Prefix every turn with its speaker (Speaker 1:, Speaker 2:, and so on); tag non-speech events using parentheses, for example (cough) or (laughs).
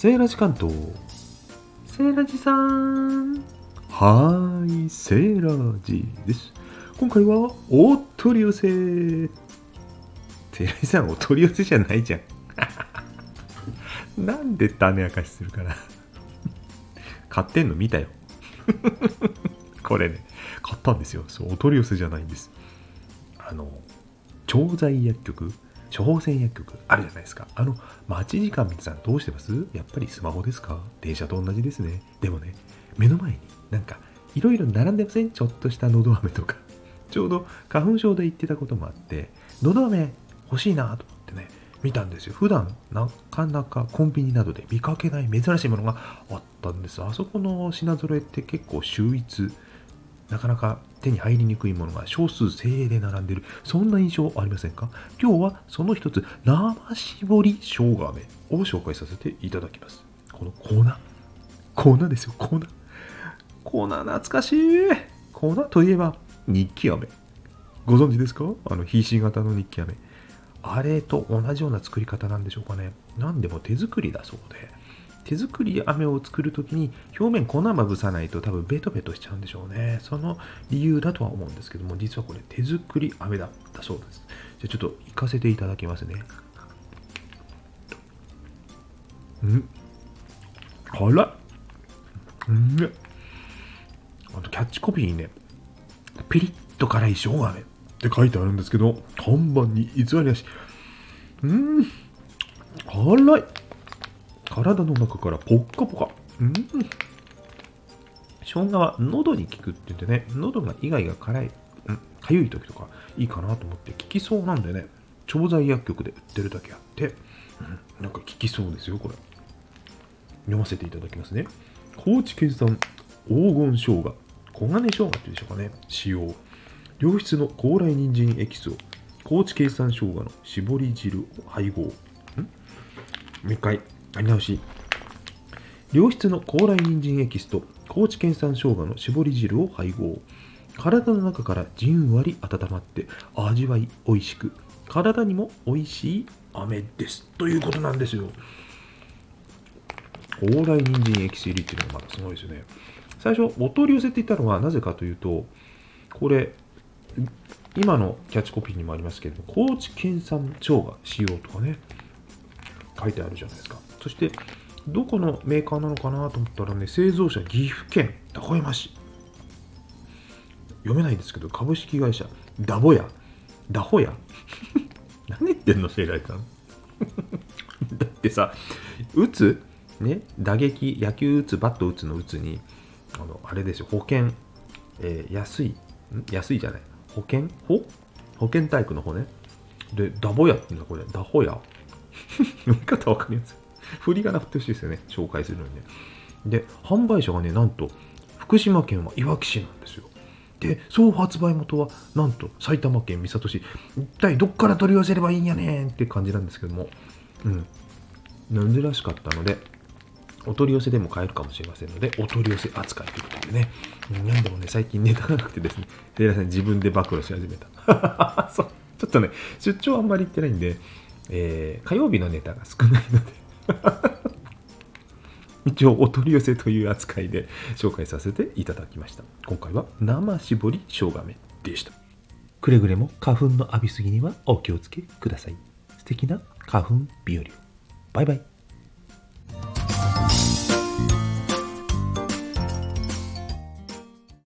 Speaker 1: セーラジ関東セーラジさん。はーいセーラジです。今回はお取り寄せ。セーラジさんお取り寄せじゃないじゃん。(laughs) なんで種明かしするかな。買ってんの見たよ。(laughs) これね買ったんですよ。そうお取り寄せじゃないんです。あの調剤薬局処方箋薬局あるじゃないですか。あの、待ち時間皆さんどうしてます？やっぱりスマホですか？電車と同じですね。でもね、目の前になんかいろいろ並んでません？ちょっとした喉飴とか。ちょうど花粉症で言ってたこともあって、喉飴欲しいなと思ってね、見たんですよ。普段なかなかコンビニなどで見かけない珍しいものがあったんです。あそこの品揃えって結構秀逸。なかなか手に入りにくいものが少数精鋭で並んでいる、そんな印象ありませんか？今日はその一つ、生搾り生姜飴を紹介させていただきます。この粉。粉ですよ、粉。粉懐かしい。粉といえば日記飴。ご存知ですか？あの、ひし型の日記飴。あれと同じような作り方なんでしょうかね。何でも手作りだそうで。手作り飴を作るときに表面粉まぶさないと多分ベトベトしちゃうんでしょうね。その理由だとは思うんですけども、実はこれ手作り飴だったそうです。じゃあちょっと行かせていただきますね。うん辛っうんねあのキャッチコピーにね、ピリッと辛い生姜飴って書いてあるんですけど、看板に偽りなし。うん、辛い。体の中からポッカポカ。うん。生姜は喉に効くって言ってね、喉が以外が辛い、うん、かゆい時とかいいかなと思って効きそうなんでね、調剤薬局で売ってるだけあって、うん、なんか効きそうですよ、これ。読ませていただきますね。高知県産黄金生姜、黄金生姜っていうでしょうかね、使用。良質の高麗人参エキスを高知県産生姜の絞り汁を配合。んもう一回。あり直し。良質の高麗人参エキスと高知県産生姜の絞り汁を配合。体の中からじんわり温まって味わい美味しく。体にも美味しい飴です。ということなんですよ。高麗人参エキス入りっていうのがまたすごいですよね。最初お取り寄せって言ったのはなぜかというとこれ今のキャッチコピーにもありますけれど高知県産生姜使用とかね書いてあるじゃないですか。そして、どこのメーカーなのかなと思ったらね、製造者岐阜県高山市。読めないんですけど、株式会社ダボヤ。ダホヤ (laughs) 何言ってんの、シェイライさん。(laughs) だってさ、打つね、打撃、野球打つ、バット打つの打つに、あの、あれですよ、保険、えー、安い、安いじゃない、保険？保保険体育の方ね。で、ダボヤっていうのはこれ、ダホヤ。(laughs) 読み方わかります？振り仮名振ってほしいですよね。紹介するのにね。で、販売者がね、なんと、福島県はいわき市なんですよ。で、総発売元は、なんと、埼玉県三郷市。一体どっから取り寄せればいいんやねんって感じなんですけども、うん。珍しかったので、お取り寄せでも買えるかもしれませんので、お取り寄せ扱いということでね。何でもね、最近ネタがなくてですね、テイラさん自分で暴露し始めた。(laughs) そう。ちょっとね、出張あんまり行ってないんで、えー、火曜日のネタが少ないので一応お取り寄せという扱いで紹介させていただきました。今回は生搾り生姜めでした。くれぐれも花粉の浴びすぎにはお気をつけください。素敵な花粉日和バイバイ。